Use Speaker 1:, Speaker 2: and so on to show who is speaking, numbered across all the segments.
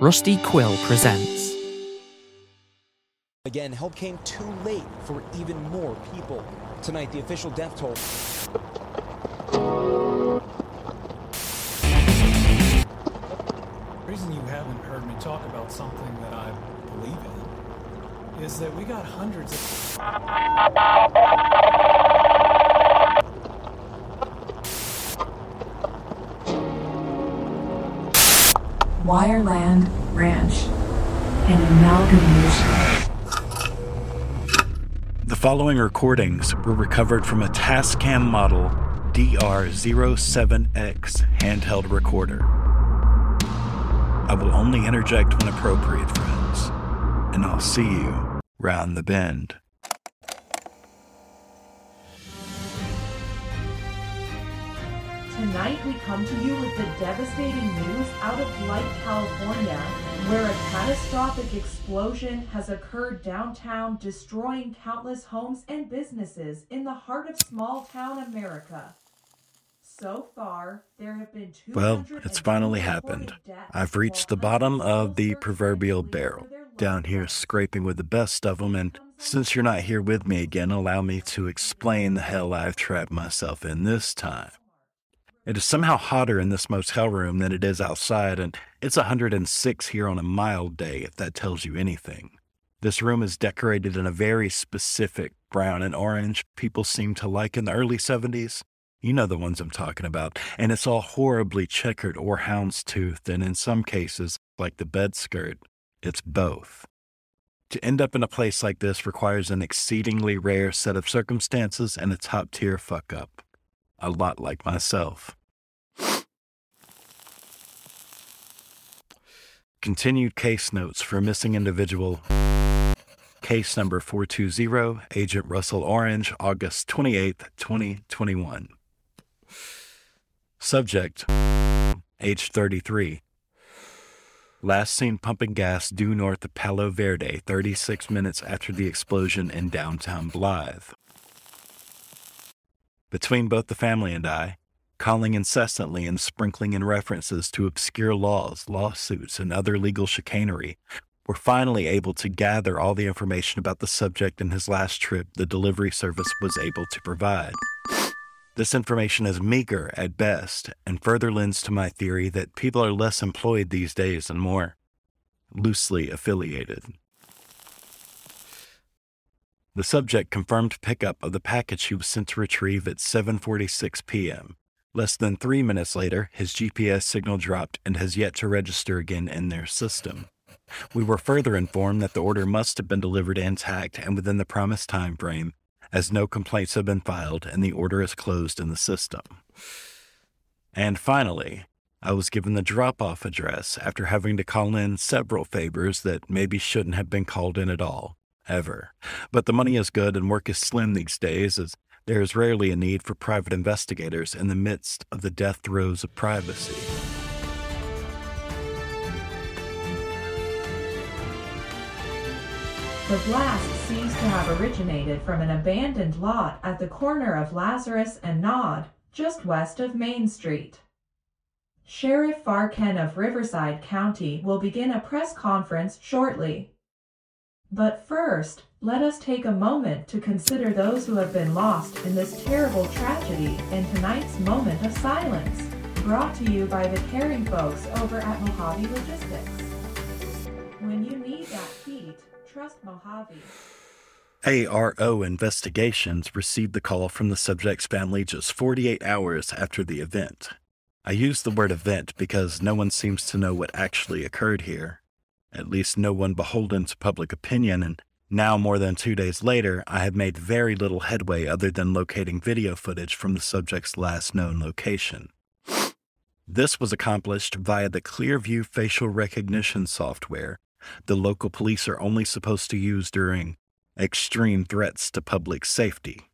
Speaker 1: Rusty Quill presents.
Speaker 2: Again, help came too late for even more people. Tonight, the official death toll.
Speaker 3: The reason you haven't heard me talk about something that I believe in is that we got hundreds of.
Speaker 4: Wireland Ranch, an amalgamation.
Speaker 5: The following recordings were recovered from a Tascam model DR07X handheld recorder. I will only interject when appropriate, friends, and I'll see you round the bend.
Speaker 6: Tonight we come to you with the devastating news out of Blythe, California, where a catastrophic explosion has occurred downtown, destroying countless homes and businesses in the heart of small town America. So far, there have been two.
Speaker 5: Well, it's finally happened. I've reached the bottom of the proverbial barrel, down here scraping with the best of them, and since you're not here with me again, allow me to explain the hell I've trapped myself in this time. It is somehow hotter in this motel room than it is outside, and it's 106 here on a mild day, if that tells you anything. This room is decorated in a very specific brown and orange people seem to like in the early 70s. You know the ones I'm talking about, and it's all horribly checkered or houndstooth, and in some cases, like the bed skirt, it's both. To end up in a place like this requires an exceedingly rare set of circumstances and a top tier fuck up. A lot like myself. Continued case notes for missing individual. Case number 420, Agent Russell Orange, August 28, 2021. Subject, age 33. Last seen pumping gas due north of Palo Verde 36 minutes after the explosion in downtown Blythe. Between both the family and I, calling incessantly and sprinkling in references to obscure laws, lawsuits, and other legal chicanery, we're finally able to gather all the information about the subject in his last trip the delivery service was able to provide. This information is meager at best and further lends to my theory that people are less employed these days and more loosely affiliated. The subject confirmed pickup of the package he was sent to retrieve at 7:46 p.m. Less than 3 minutes later, his GPS signal dropped and has yet to register again in their system. We were further informed that the order must have been delivered intact and within the promised time frame, as no complaints have been filed and the order is closed in the system. And finally, I was given the drop off address after having to call in several favors that maybe shouldn't have been called in at all, ever. But the money is good and work is slim these days, as there is rarely a need for private investigators in the midst of the death throes of privacy.
Speaker 6: The blast seems to have originated from an abandoned lot at the corner of Lazarus and Nod, just west of Main Street. Sheriff Farken of Riverside County will begin a press conference shortly. But first, let us take a moment to consider those who have been lost in this terrible tragedy in tonight's moment of silence, brought to you by the caring folks over at Mojave Logistics. When you need that heat, trust Mojave.
Speaker 5: ARO Investigations received the call from the subject's family just 48 hours after the event. I use the word event because no one seems to know what actually occurred here. At least no one beholden to public opinion, and now more than two days later, I have made very little headway other than locating video footage from the subject's last known location. This was accomplished via the Clearview facial recognition software the local police are only supposed to use during extreme threats to public safety.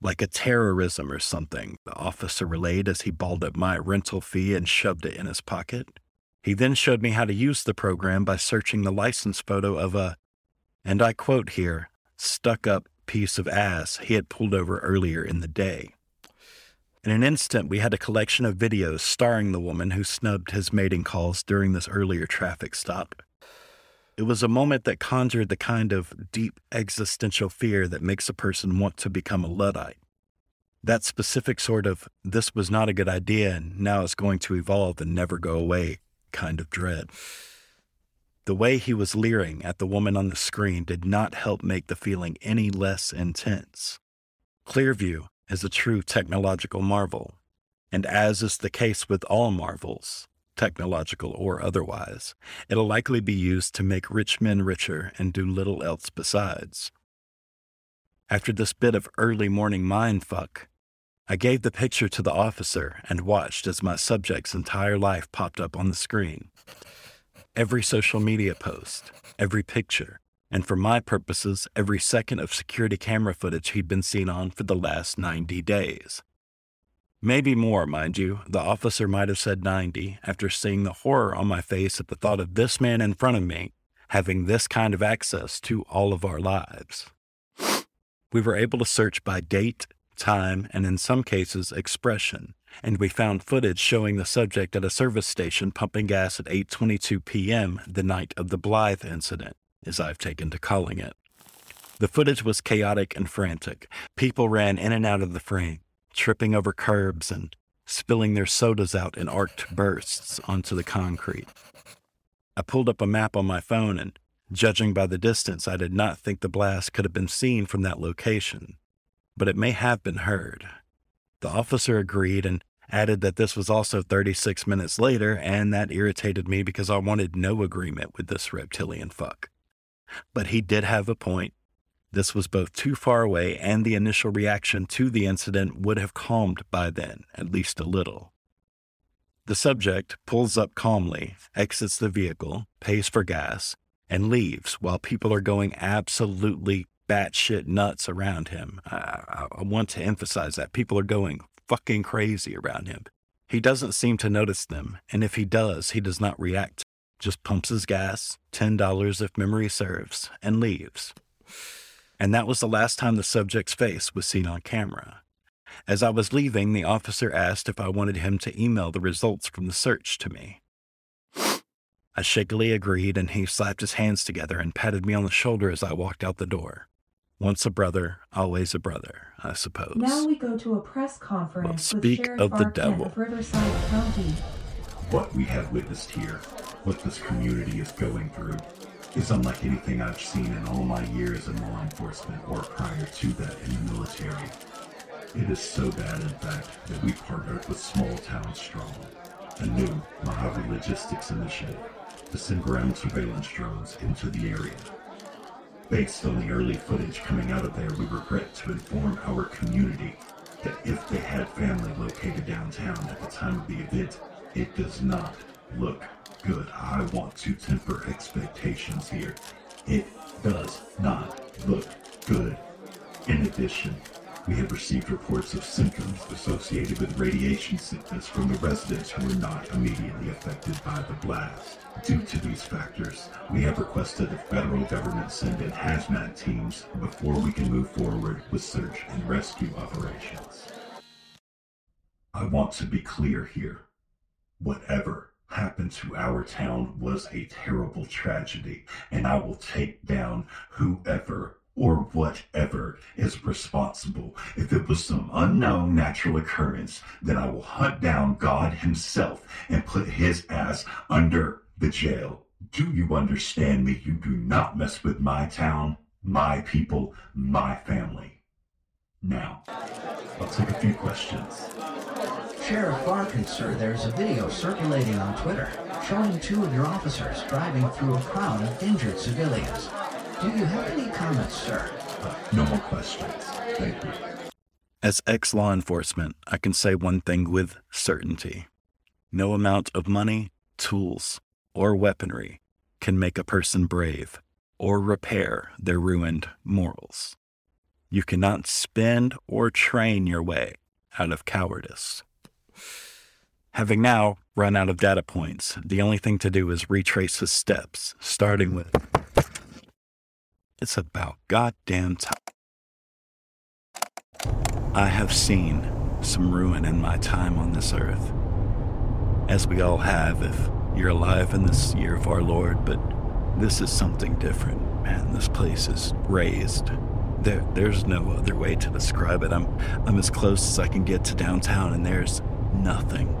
Speaker 5: Like a terrorism or something, the officer relayed as he balled up my rental fee and shoved it in his pocket. He then showed me how to use the program by searching the license photo of a, and I quote here, stuck up piece of ass he had pulled over earlier in the day. In an instant, we had a collection of videos starring the woman who snubbed his mating calls during this earlier traffic stop. It was a moment that conjured the kind of deep existential fear that makes a person want to become a Luddite. That specific sort of, this was not a good idea and now it's going to evolve and never go away kind of dread. The way he was leering at the woman on the screen did not help make the feeling any less intense. Clearview is a true technological marvel, and as is the case with all marvels, technological or otherwise, it'll likely be used to make rich men richer and do little else besides. After this bit of early morning mindfuck, I gave the picture to the officer and watched as my subject's entire life popped up on the screen. Every social media post, every picture, and for my purposes, every second of security camera footage he'd been seen on for the last 90 days. Maybe more, mind you. The officer might have said 90 after seeing the horror on my face at the thought of this man in front of me having this kind of access to all of our lives. We were able to search by date, time, and in some cases, expression, and we found footage showing the subject at a service station pumping gas at 8:22 p.m. the night of the Blythe incident, as I've taken to calling it. The footage was chaotic and frantic. People ran in and out of the frame, tripping over curbs and spilling their sodas out in arced bursts onto the concrete. I pulled up a map on my phone and, judging by the distance, I did not think the blast could have been seen from that location but it may have been heard. The officer agreed and added that this was also 36 minutes later, and that irritated me because I wanted no agreement with this reptilian fuck. But he did have a point. This was both too far away, and the initial reaction to the incident would have calmed by then, at least a little. The subject pulls up calmly, exits the vehicle, pays for gas, and leaves while people are going absolutely batshit nuts around him. I, I want to emphasize that. People are going fucking crazy around him. He doesn't seem to notice them, and if he does, he does not react. Just pumps his gas, $10 if memory serves, and leaves. And that was the last time the subject's face was seen on camera. As I was leaving, the officer asked if I wanted him to email the results from the search to me. I shakily agreed, and he slapped his hands together and patted me on the shoulder as I walked out the door. Once a brother, always a brother, I suppose.
Speaker 6: Now we go to a press conference
Speaker 5: Well, speak
Speaker 6: Sheriff
Speaker 5: of the devil.
Speaker 6: of Riverside County.
Speaker 7: What we have witnessed here, what this community is going through, is unlike anything I've seen in all my years in law enforcement or prior to that in the military. It is so bad, in fact, that we partnered with Small Town Strong, a new Mojave Logistics initiative, to send ground surveillance drones into the area. Based on the early footage coming out of there, we regret to inform our community that if they had family located downtown at the time of the event, it does not look good. I want to temper expectations here. It does not look good. In addition, we have received reports of symptoms associated with radiation sickness from the residents who were not immediately affected by the blast. Due to these factors, we have requested the federal government send in hazmat teams before we can move forward with search and rescue operations. I want to be clear here. Whatever happened to our town was a terrible tragedy, and I will take down whoever or whatever is responsible. If it was some unknown natural occurrence, then I will hunt down God Himself and put His ass under the jail. Do you understand me? You do not mess with my town, my people, my family. Now, I'll take a few questions.
Speaker 8: Sheriff Barkin, sir, there's a video circulating on Twitter showing two of your officers driving through a crowd of injured civilians. Do you have any comments, sir?
Speaker 7: Uh, no more questions. Thank you.
Speaker 5: As ex law enforcement, I can say one thing with certainty no amount of money, tools, or weaponry can make a person brave or repair their ruined morals. You cannot spend or train your way out of cowardice. Having now run out of data points, the only thing to do is retrace his steps, starting with It's about goddamn time. I have seen some ruin in my time on this earth. As we all have if you're alive in this year of our Lord, but this is something different. Man, this place is razed. There, there's no other way to describe it. I'm, I'm as close as I can get to downtown, and there's nothing.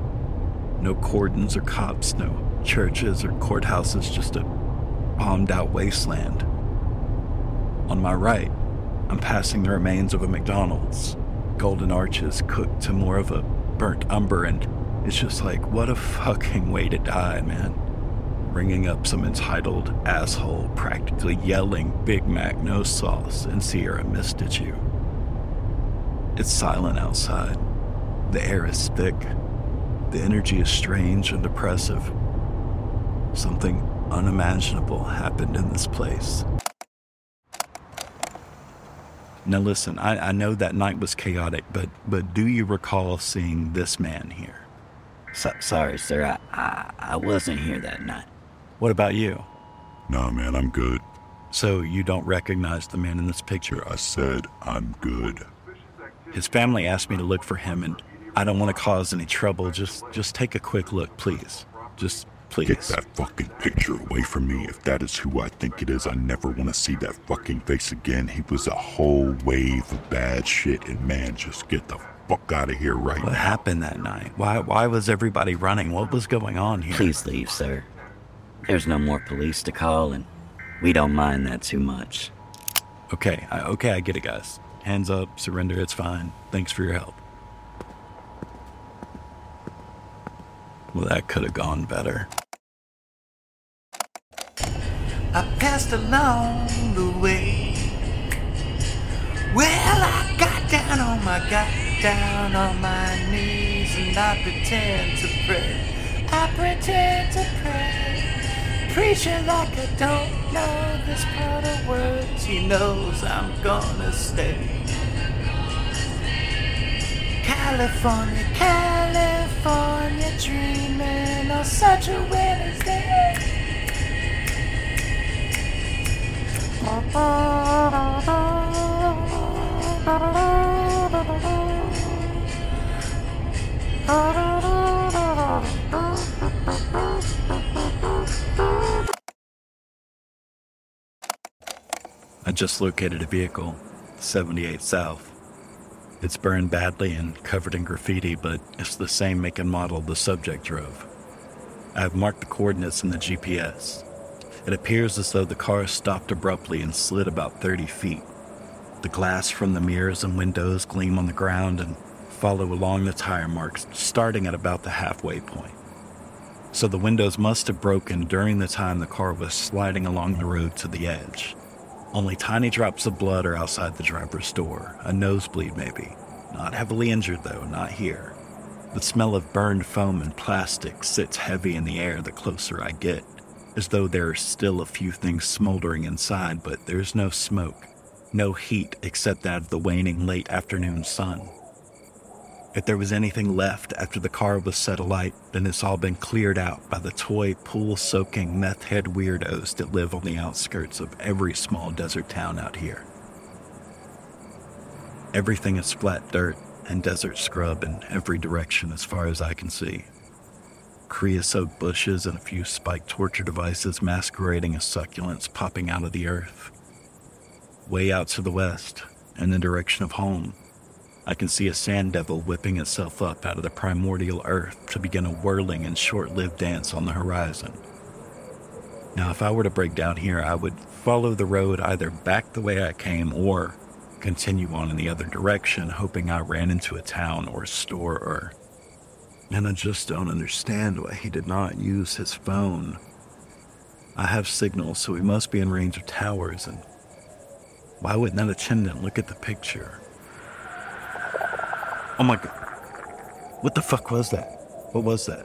Speaker 5: No cordons or cops, no churches or courthouses, just a bombed out wasteland. On my right, I'm passing the remains of a McDonald's. Golden arches cooked to more of a burnt umber, and it's just like, what a fucking way to die, man ringing up some entitled asshole practically yelling Big Mac no sauce and Sierra Mist at you. It's silent outside. The air is thick. The energy is strange and oppressive. Something unimaginable happened in this place. Now listen, I, I know that night was chaotic, but but do you recall seeing this man here?
Speaker 9: So, sorry, sir. I, I I wasn't here that night.
Speaker 5: What about you?
Speaker 7: Nah, man, I'm good.
Speaker 5: So you don't recognize the man in this picture?
Speaker 7: I said I'm good.
Speaker 5: His family asked me to look for him, and I don't want to cause any trouble. Just, just take a quick look, please. Just please.
Speaker 7: Get that fucking picture away from me. If that is who I think it is, I never want to see that fucking face again. He was a whole wave of bad shit, and man, just get the fuck out of here right
Speaker 5: what
Speaker 7: now.
Speaker 5: happened that night? Why, why was everybody running? What was going on here?
Speaker 9: Please leave, sir. There's no more police to call, and we don't mind that too much.
Speaker 5: Okay, I, okay, I get it, guys. Hands up, surrender, it's fine. Thanks for your help. Well, that could have gone better.
Speaker 10: I passed along the way. Well, I got down on my, got down on my knees and I pretend to pray. I pretend to pray. Preaching like I don't know this part of words. He knows I'm gonna stay. California, California, dreaming on such a winter's day.
Speaker 5: I just located a vehicle, 78 South. It's burned badly and covered in graffiti, but it's the same make and model the subject drove. I've marked the coordinates in the GPS. It appears as though the car stopped abruptly and slid about 30 feet. The glass from the mirrors and windows gleam on the ground and follow along the tire marks, starting at about the halfway point. So the windows must have broken during the time the car was sliding along the road to the edge. Only tiny drops of blood are outside the driver's door, a nosebleed maybe. Not heavily injured though, not here. The smell of burned foam and plastic sits heavy in the air the closer I get, as though there are still a few things smoldering inside, but there's no smoke, no heat except that of the waning late afternoon sun. If there was anything left after the car was set alight, then it's all been cleared out by the toy pool soaking meth head weirdos that live on the outskirts of every small desert town out here. Everything is flat dirt and desert scrub in every direction as far as I can see. Creosote bushes and a few spiked torture devices masquerading as succulents popping out of the earth. Way out to the west, in the direction of home, I can see a sand devil whipping itself up out of the primordial earth to begin a whirling and short lived dance on the horizon. Now, if I were to break down here, I would follow the road either back the way I came or continue on in the other direction, hoping I ran into a town or a store or. And I just don't understand why he did not use his phone. I have signal, so he must be in range of towers, and why wouldn't that attendant look at the picture? Oh my god. What the fuck was that? What was that?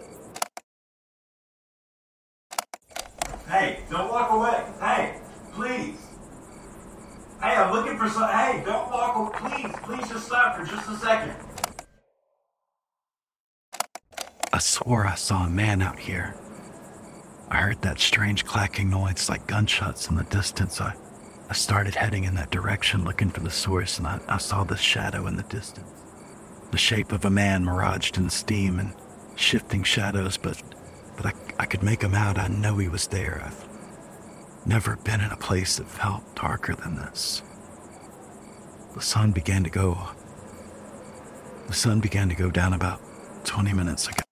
Speaker 11: Hey, don't walk away. Hey, please. Hey, I'm looking for some. Hey, don't walk away. Please, please just stop for just a second.
Speaker 5: I swore I saw a man out here. I heard that strange clacking noise like gunshots in the distance. I, I started heading in that direction looking for the source, and I, I saw the shadow in the distance. The shape of a man miraged in steam and shifting shadows, but but I, I could make him out. I know he was there. I've never been in a place that felt darker than this. The sun began to go. The sun began to go down about 20 minutes ago.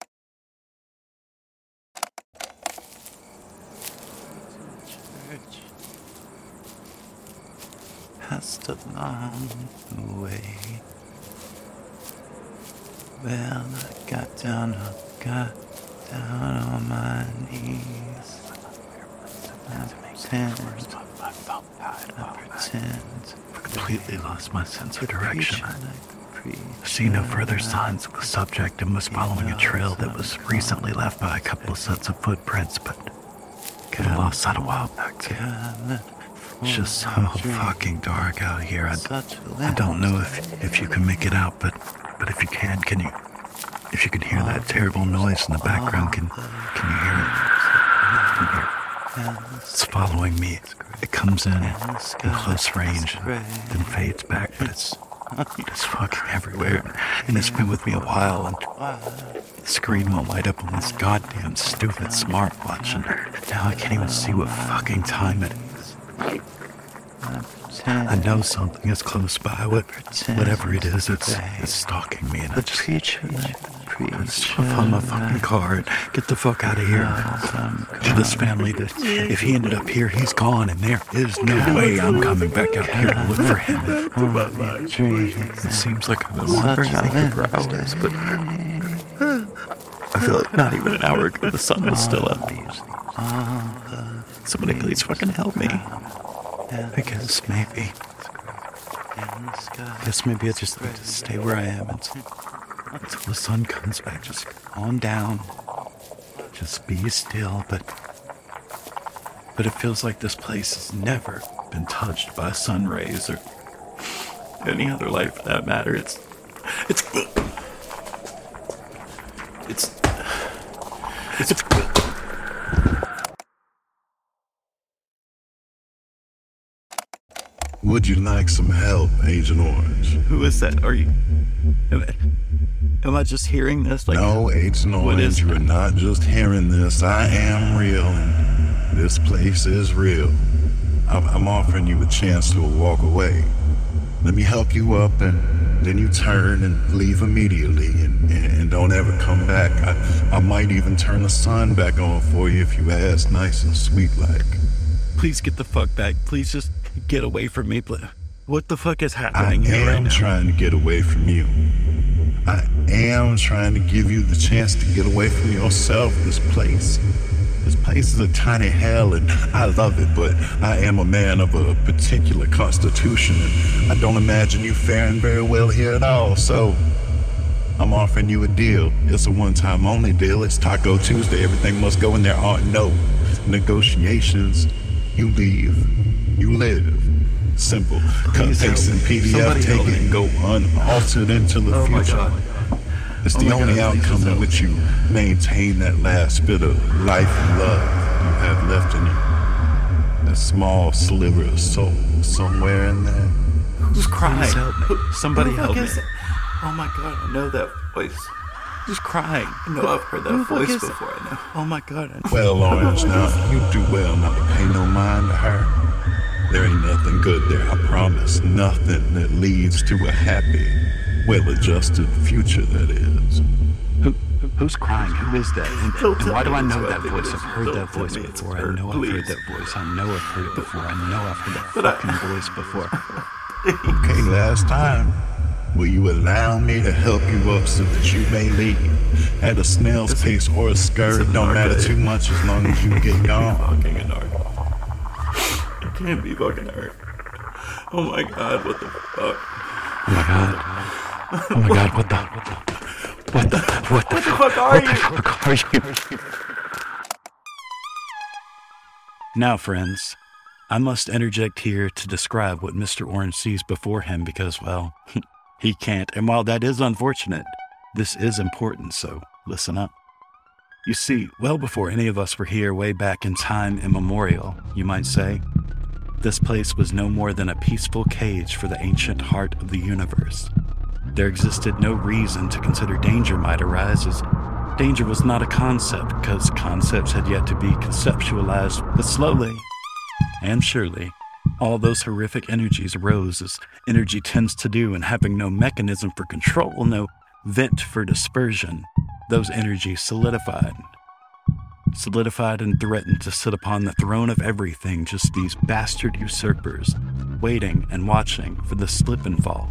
Speaker 10: Passed a long way. Well, I got down, I got down on my knees. I pretend, I pretend.
Speaker 5: I completely lost my sense of direction. I see no further signs of the subject and was following a trail that was recently left by a couple of sets of footprints, but I lost that a while back too. It's just so fucking dark out here. I, I don't know if, if you can make it out, but but if you can, can you if you can hear that terrible noise in the background, can can you hear it? It's following me. It comes in in close range, then fades back, but it's it's fucking everywhere. And it's been with me a while, and the screen won't light up on this goddamn stupid smartwatch, and now I can't even see what fucking time it is. I know something is close by. What, whatever it is, it's, it's stalking me, and I just, I just find my fucking car and get the fuck out of here. To this family, that if he ended up here, he's gone, and there is no way I'm coming back out here to look for him. It seems like I've been wandering out here for hours, but I feel like not even an hour ago the sun was still up. Somebody please fucking help me. I guess maybe. I guess maybe I just need to stay where I am until, until the sun comes back. Just calm down. Just be still, but but it feels like this place has never been touched by sun rays or any other life for that matter. It's it's it's it's, it's
Speaker 12: Would you like some help, Agent Orange?
Speaker 5: Who is that? Are you? Am I, am I just hearing this? Like,
Speaker 12: no, Agent
Speaker 5: what
Speaker 12: Orange,
Speaker 5: is
Speaker 12: you are not just hearing this. I am real, and this place is real. I'm, I'm offering you a chance to walk away. Let me help you up, and then you turn and leave immediately, and, and, and don't ever come back. I, I might even turn the sun back on for you if you ask nice and sweet like.
Speaker 5: Please get the fuck back. Please just get away from me. But what the fuck is
Speaker 12: I
Speaker 5: happening here I
Speaker 12: am
Speaker 5: right
Speaker 12: trying to get away from you. I am trying to give you the chance to get away from yourself, this place. This place is a tiny hell and I love it, but I am a man of a particular constitution and I don't imagine you faring very well here at all, so I'm offering you a deal. It's a one time only deal. It's Taco Tuesday. Everything must go in there are no negotiations. You leave. You live. Simple. Cut,
Speaker 5: Please help
Speaker 12: paste, and. PDF,
Speaker 5: Somebody
Speaker 12: take it and go unaltered into oh the
Speaker 5: Oh my
Speaker 12: future.
Speaker 5: God.
Speaker 12: It's
Speaker 5: Oh
Speaker 12: the
Speaker 5: my
Speaker 12: only
Speaker 5: God,
Speaker 12: outcome in which you maintain that last bit of life and love you have left in you. That small sliver of soul somewhere in there.
Speaker 5: Who's crying?
Speaker 10: Please help me.
Speaker 5: Somebody help me. Oh my god, I know that voice. Who's crying? I know I've heard that
Speaker 10: fuck
Speaker 5: voice
Speaker 10: is
Speaker 5: before. I know. Oh my god. I know.
Speaker 12: Well, Orange, now you do well not to pay no mind to her. There ain't nothing good there, I promise. Nothing that leads to a happy, well-adjusted future, that is.
Speaker 5: Who, who's crying? Who is that? And, and why do I know that voice? I've heard that voice before. I know I've heard
Speaker 10: please.
Speaker 5: that voice. I know I've heard it before. I know I've heard that fucking voice before.
Speaker 12: Okay, last time. Will you allow me to help you up so that you may leave? At a snail's pace or a scurry,
Speaker 10: It's a
Speaker 12: don't matter too much as long as you get gone.
Speaker 10: Fucking a. It can't be fucking her. Oh my god, what the fuck?
Speaker 5: Oh my god. Oh my god, what the what the what the what the,
Speaker 10: What the fuck are
Speaker 5: what
Speaker 10: you?
Speaker 5: the fuck are you? Now, friends, I must interject here to describe what Mr. Orange sees before him because, well, he can't. And while that is unfortunate, this is important, so listen up. You see, well before any of us were here, way back in time immemorial, you might say, this place was no more than a peaceful cage for the ancient heart of the universe. There existed no reason to consider danger might arise, as danger was not a concept, because concepts had yet to be conceptualized, but slowly and surely, all those horrific energies arose as energy tends to do, and having no mechanism for control, no vent for dispersion, those energies solidified. Solidified and threatened to sit upon the throne of everything, just these bastard usurpers, waiting and watching for the slip and fall.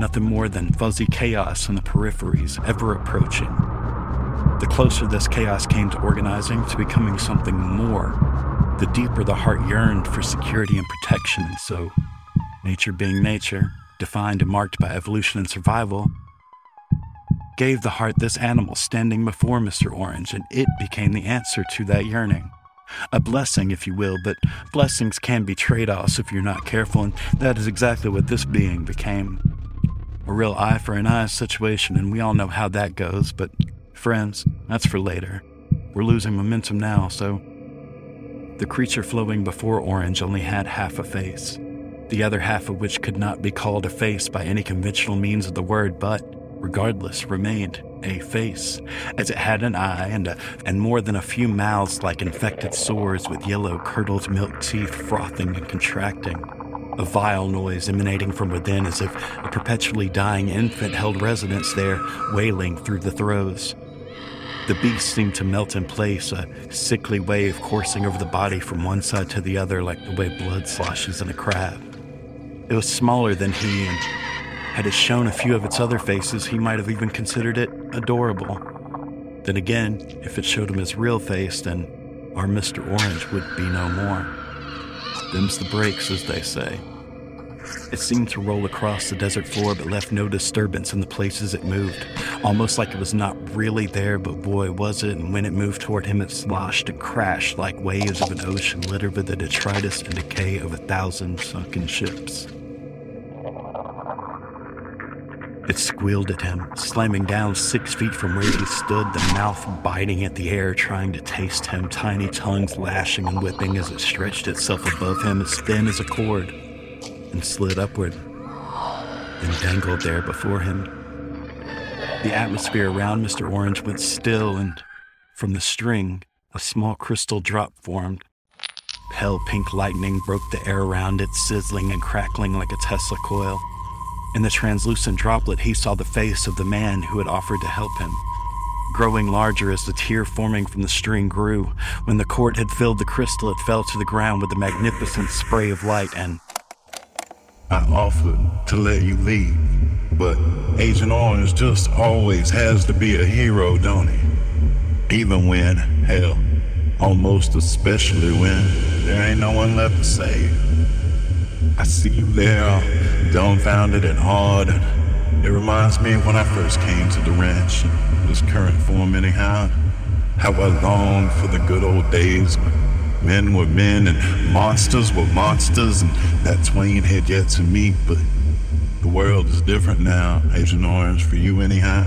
Speaker 5: Nothing more than fuzzy chaos in the peripheries, ever approaching. The closer this chaos came to organizing, to becoming something more, the deeper the heart yearned for security and protection. And so, nature being nature, defined and marked by evolution and survival, gave the heart this animal standing before Mr. Orange, and it became the answer to that yearning. A blessing, if you will, but blessings can be trade offs if you're not careful, and that is exactly what this being became. A real eye for an eye situation, and we all know how that goes, but friends, that's for later. We're losing momentum now, so. The creature flowing before Orange only had half a face, the other half of which could not be called a face by any conventional means of the word, but regardless, remained a face, as it had an eye and, a, and more than a few mouths like infected sores with yellow, curdled milk teeth frothing and contracting. A vile noise emanating from within as if a perpetually dying infant held residence there, wailing through the throes. The beast seemed to melt in place, a sickly wave coursing over the body from one side to the other like the way blood sloshes in a crab. It was smaller than he and had it shown a few of its other faces, he might have even considered it adorable. Then again, if it showed him his real face, then our Mr. Orange would be no more. Them's the breaks, as they say. It seemed to roll across the desert floor but left no disturbance in the places it moved, almost like it was not really there, but boy, was it, and when it moved toward him, it sloshed and crashed like waves of an ocean littered with the detritus and decay of a thousand sunken ships. It squealed at him, slamming down six feet from where he stood, the mouth biting at the air, trying to taste him, tiny tongues lashing and whipping as it stretched itself above him as thin as a cord, and slid upward, and dangled there before him. The atmosphere around Mr. Orange went still, and from the string, a small crystal drop formed. Pale pink lightning broke the air around it, sizzling and crackling like a Tesla coil. In the translucent droplet, he saw the face of the man who had offered to help him. Growing larger as the tear forming from the string grew, when the cord had filled the crystal, it fell to the ground with a magnificent spray of light and.
Speaker 12: I offered to let you leave, but Agent Orange just always has to be a hero, don't he? Even when, hell, almost especially when there ain't no one left to save. I see you there, dumbfounded and hard. It reminds me of when I first came to the ranch, in this current form anyhow. How I longed for the good old days men were men and monsters were monsters, and that twain had yet to meet. But the world is different now, Agent Orange, for you anyhow.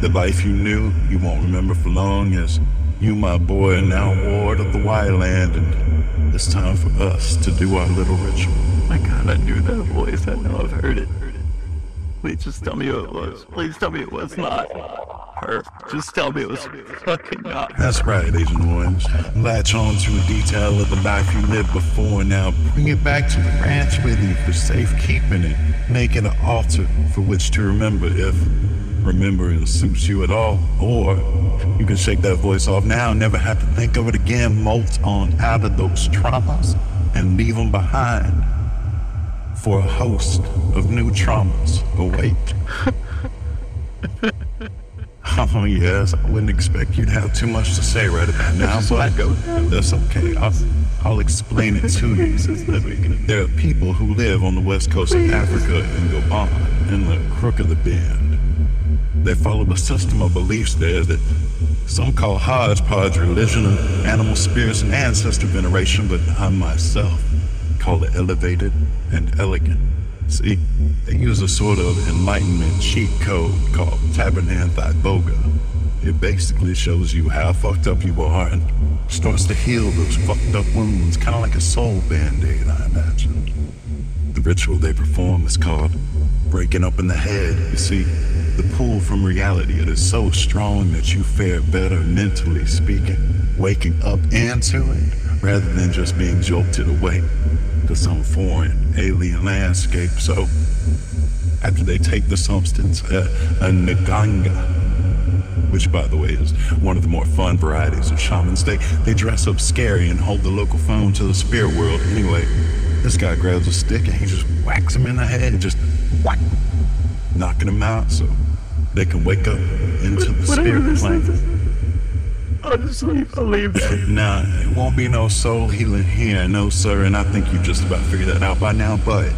Speaker 12: The life you knew, you won't remember for long, as you, my boy, are now ward of the Wireland, and it's time for us to do our little ritual.
Speaker 13: My God, I knew that voice. I know I've heard it. Please just tell me who it was. Please tell me it was not her. Just tell me it was fucking not her.
Speaker 12: That's right, Agent Orange. Latch on to a detail of the life you lived before. Now bring it back to the ranch with you for safekeeping it. Make it an altar for which to remember if remembering suits you at all. Or you can shake that voice off now, never have to think of it again, molt on out of those traumas and leave them behind for a host of new traumas await. oh, yes, I wouldn't expect you to have too much to say right about now, but that's okay. I'll, I'll explain it to you. There are people who live on the west coast of Africa in Gabon, in the crook of the bend. They follow a system of beliefs there that some call hodgepodge religion of animal spirits and ancestor veneration, but I myself call it elevated and elegant. See, they use a sort of enlightenment cheat code called Tabernanthe iboga. It basically shows you how fucked up you are and starts to heal those fucked up wounds, kind of like a soul band aid, I imagine. The ritual they perform is called breaking up in the head. You see, the pull from reality, it is so strong that you fare better mentally speaking, waking up into it rather than just being jolted away to some foreign alien landscape. So, after they take the substance, uh, a Nganga, which by the way is one of the more fun varieties of shamans, they, they dress up scary and hold the local phone to the spirit world. Anyway, this guy grabs a stick and he just whacks him in the head, just whack, knocking him out so they can wake up into the spirit plane.
Speaker 13: I'll just leave. I'll leave.
Speaker 12: Nah, it won't be no soul healing here, no sir, and I think you just about figured that out by now, but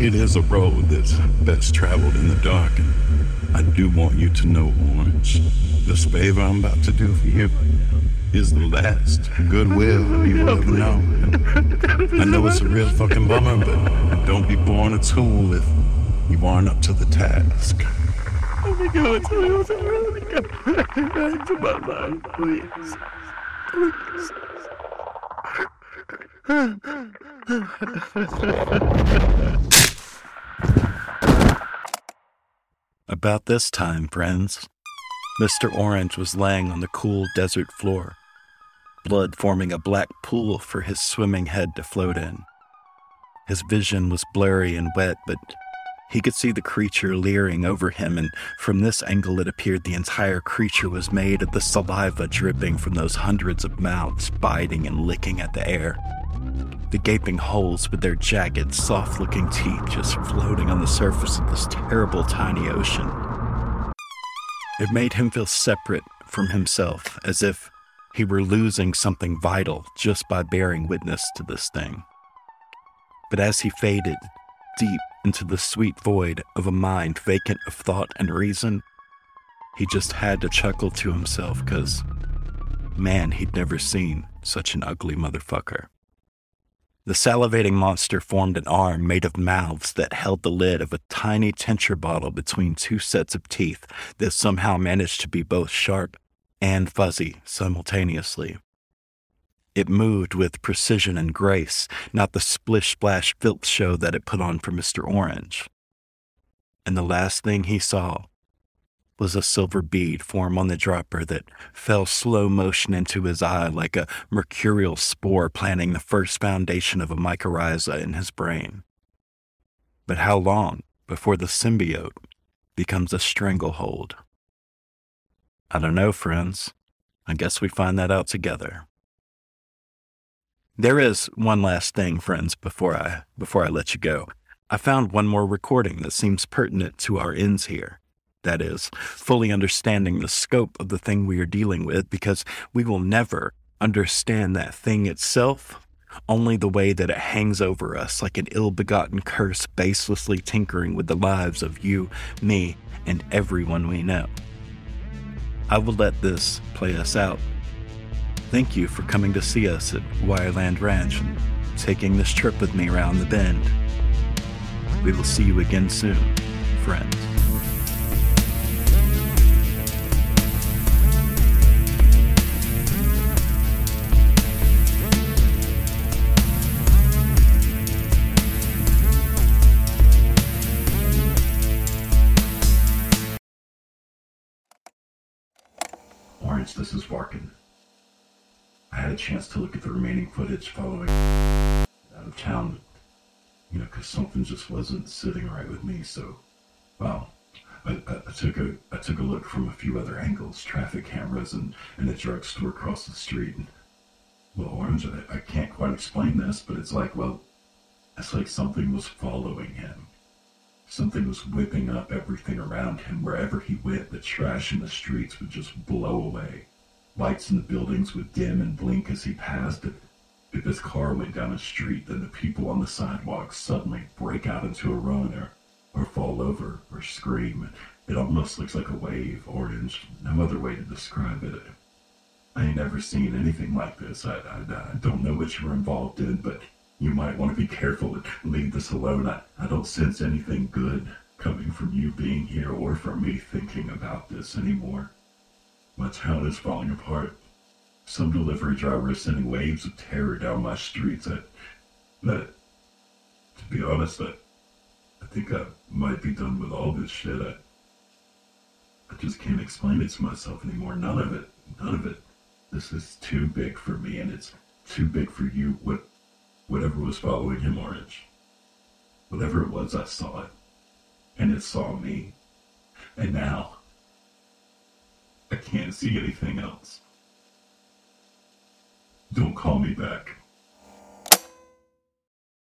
Speaker 12: it is a road that's best traveled in the dark, and I do want you to know, Orange, this favor I'm about to do for you is the last goodwill you will ever know. I know it's a real fucking bummer, but don't be born a tool if you aren't up to the task.
Speaker 13: Oh my god, tell me go back to my life, please. Please.
Speaker 5: About this time, friends, Mr. Orange was laying on the cool desert floor, blood forming a black pool for his swimming head to float in. His vision was blurry and wet, but he could see the creature leering over him, and from this angle it appeared the entire creature was made of the saliva dripping from those hundreds of mouths biting and licking at the air the gaping holes with their jagged, soft looking teeth just floating on the surface of this terrible tiny ocean. It made him feel separate from himself, as if he were losing something vital just by bearing witness to this thing. But as he faded deep into the sweet void of a mind vacant of thought and reason, he just had to chuckle to himself because, man, he'd never seen such an ugly motherfucker. The salivating monster formed an arm made of mouths that held the lid of a tiny tincture bottle between two sets of teeth that somehow managed to be both sharp and fuzzy simultaneously. It moved with precision and grace, not the splish splash filth show that it put on for Mr. Orange. And the last thing he saw was a silver bead form on the dropper that fell slow motion into his eye like a mercurial spore planting the first foundation of a mycorrhiza in his brain. But how long before the symbiote becomes a stranglehold? I don't know, friends. I guess we find that out together. There is one last thing, friends, before I before I let you go. I found one more recording that seems pertinent to our ends here that is, fully understanding the scope of the thing we are dealing with, because we will never understand that thing itself, only the way that it hangs over us like an ill begotten curse, baselessly tinkering with the lives of you, me, and everyone we know. I will let this play us out. Thank you for coming to see us at Wireland Ranch and taking this trip with me around the bend. We will see you again soon, friends.
Speaker 7: Chance to look at the remaining footage following out of town, you know, because something just wasn't sitting right with me. So, well, I, I, I, took a I took a look from a few other angles, traffic cameras, and, and a drugstore across the street. And, well, Orange, I, I can't quite explain this, but it's like, well, it's like something was following him. Something was whipping up everything around him. Wherever he went, the trash in the streets would just blow away. Lights in the buildings would dim and blink as he passed. If, his car went down a street, then the people on the sidewalk suddenly break out into a run or, or fall over or scream. It almost looks like a wave, orange, no other way to describe it. I ain't never seen anything like this. I, I, I don't know what you were involved in, but you might want to be careful and leave this alone. I, I don't sense anything good coming from you being here or from me thinking about this anymore. My town is falling apart. Some delivery driver is sending waves of terror down my streets. I, that, to be honest, I,
Speaker 5: I think I might be done with all this shit. I, I just can't explain it to myself anymore. None of it. None of it. This is too big for me, and it's too big for you. What, whatever was following him, Orange. Whatever it was, I saw it. And it saw me. And now, I can't see anything else. Don't call me back.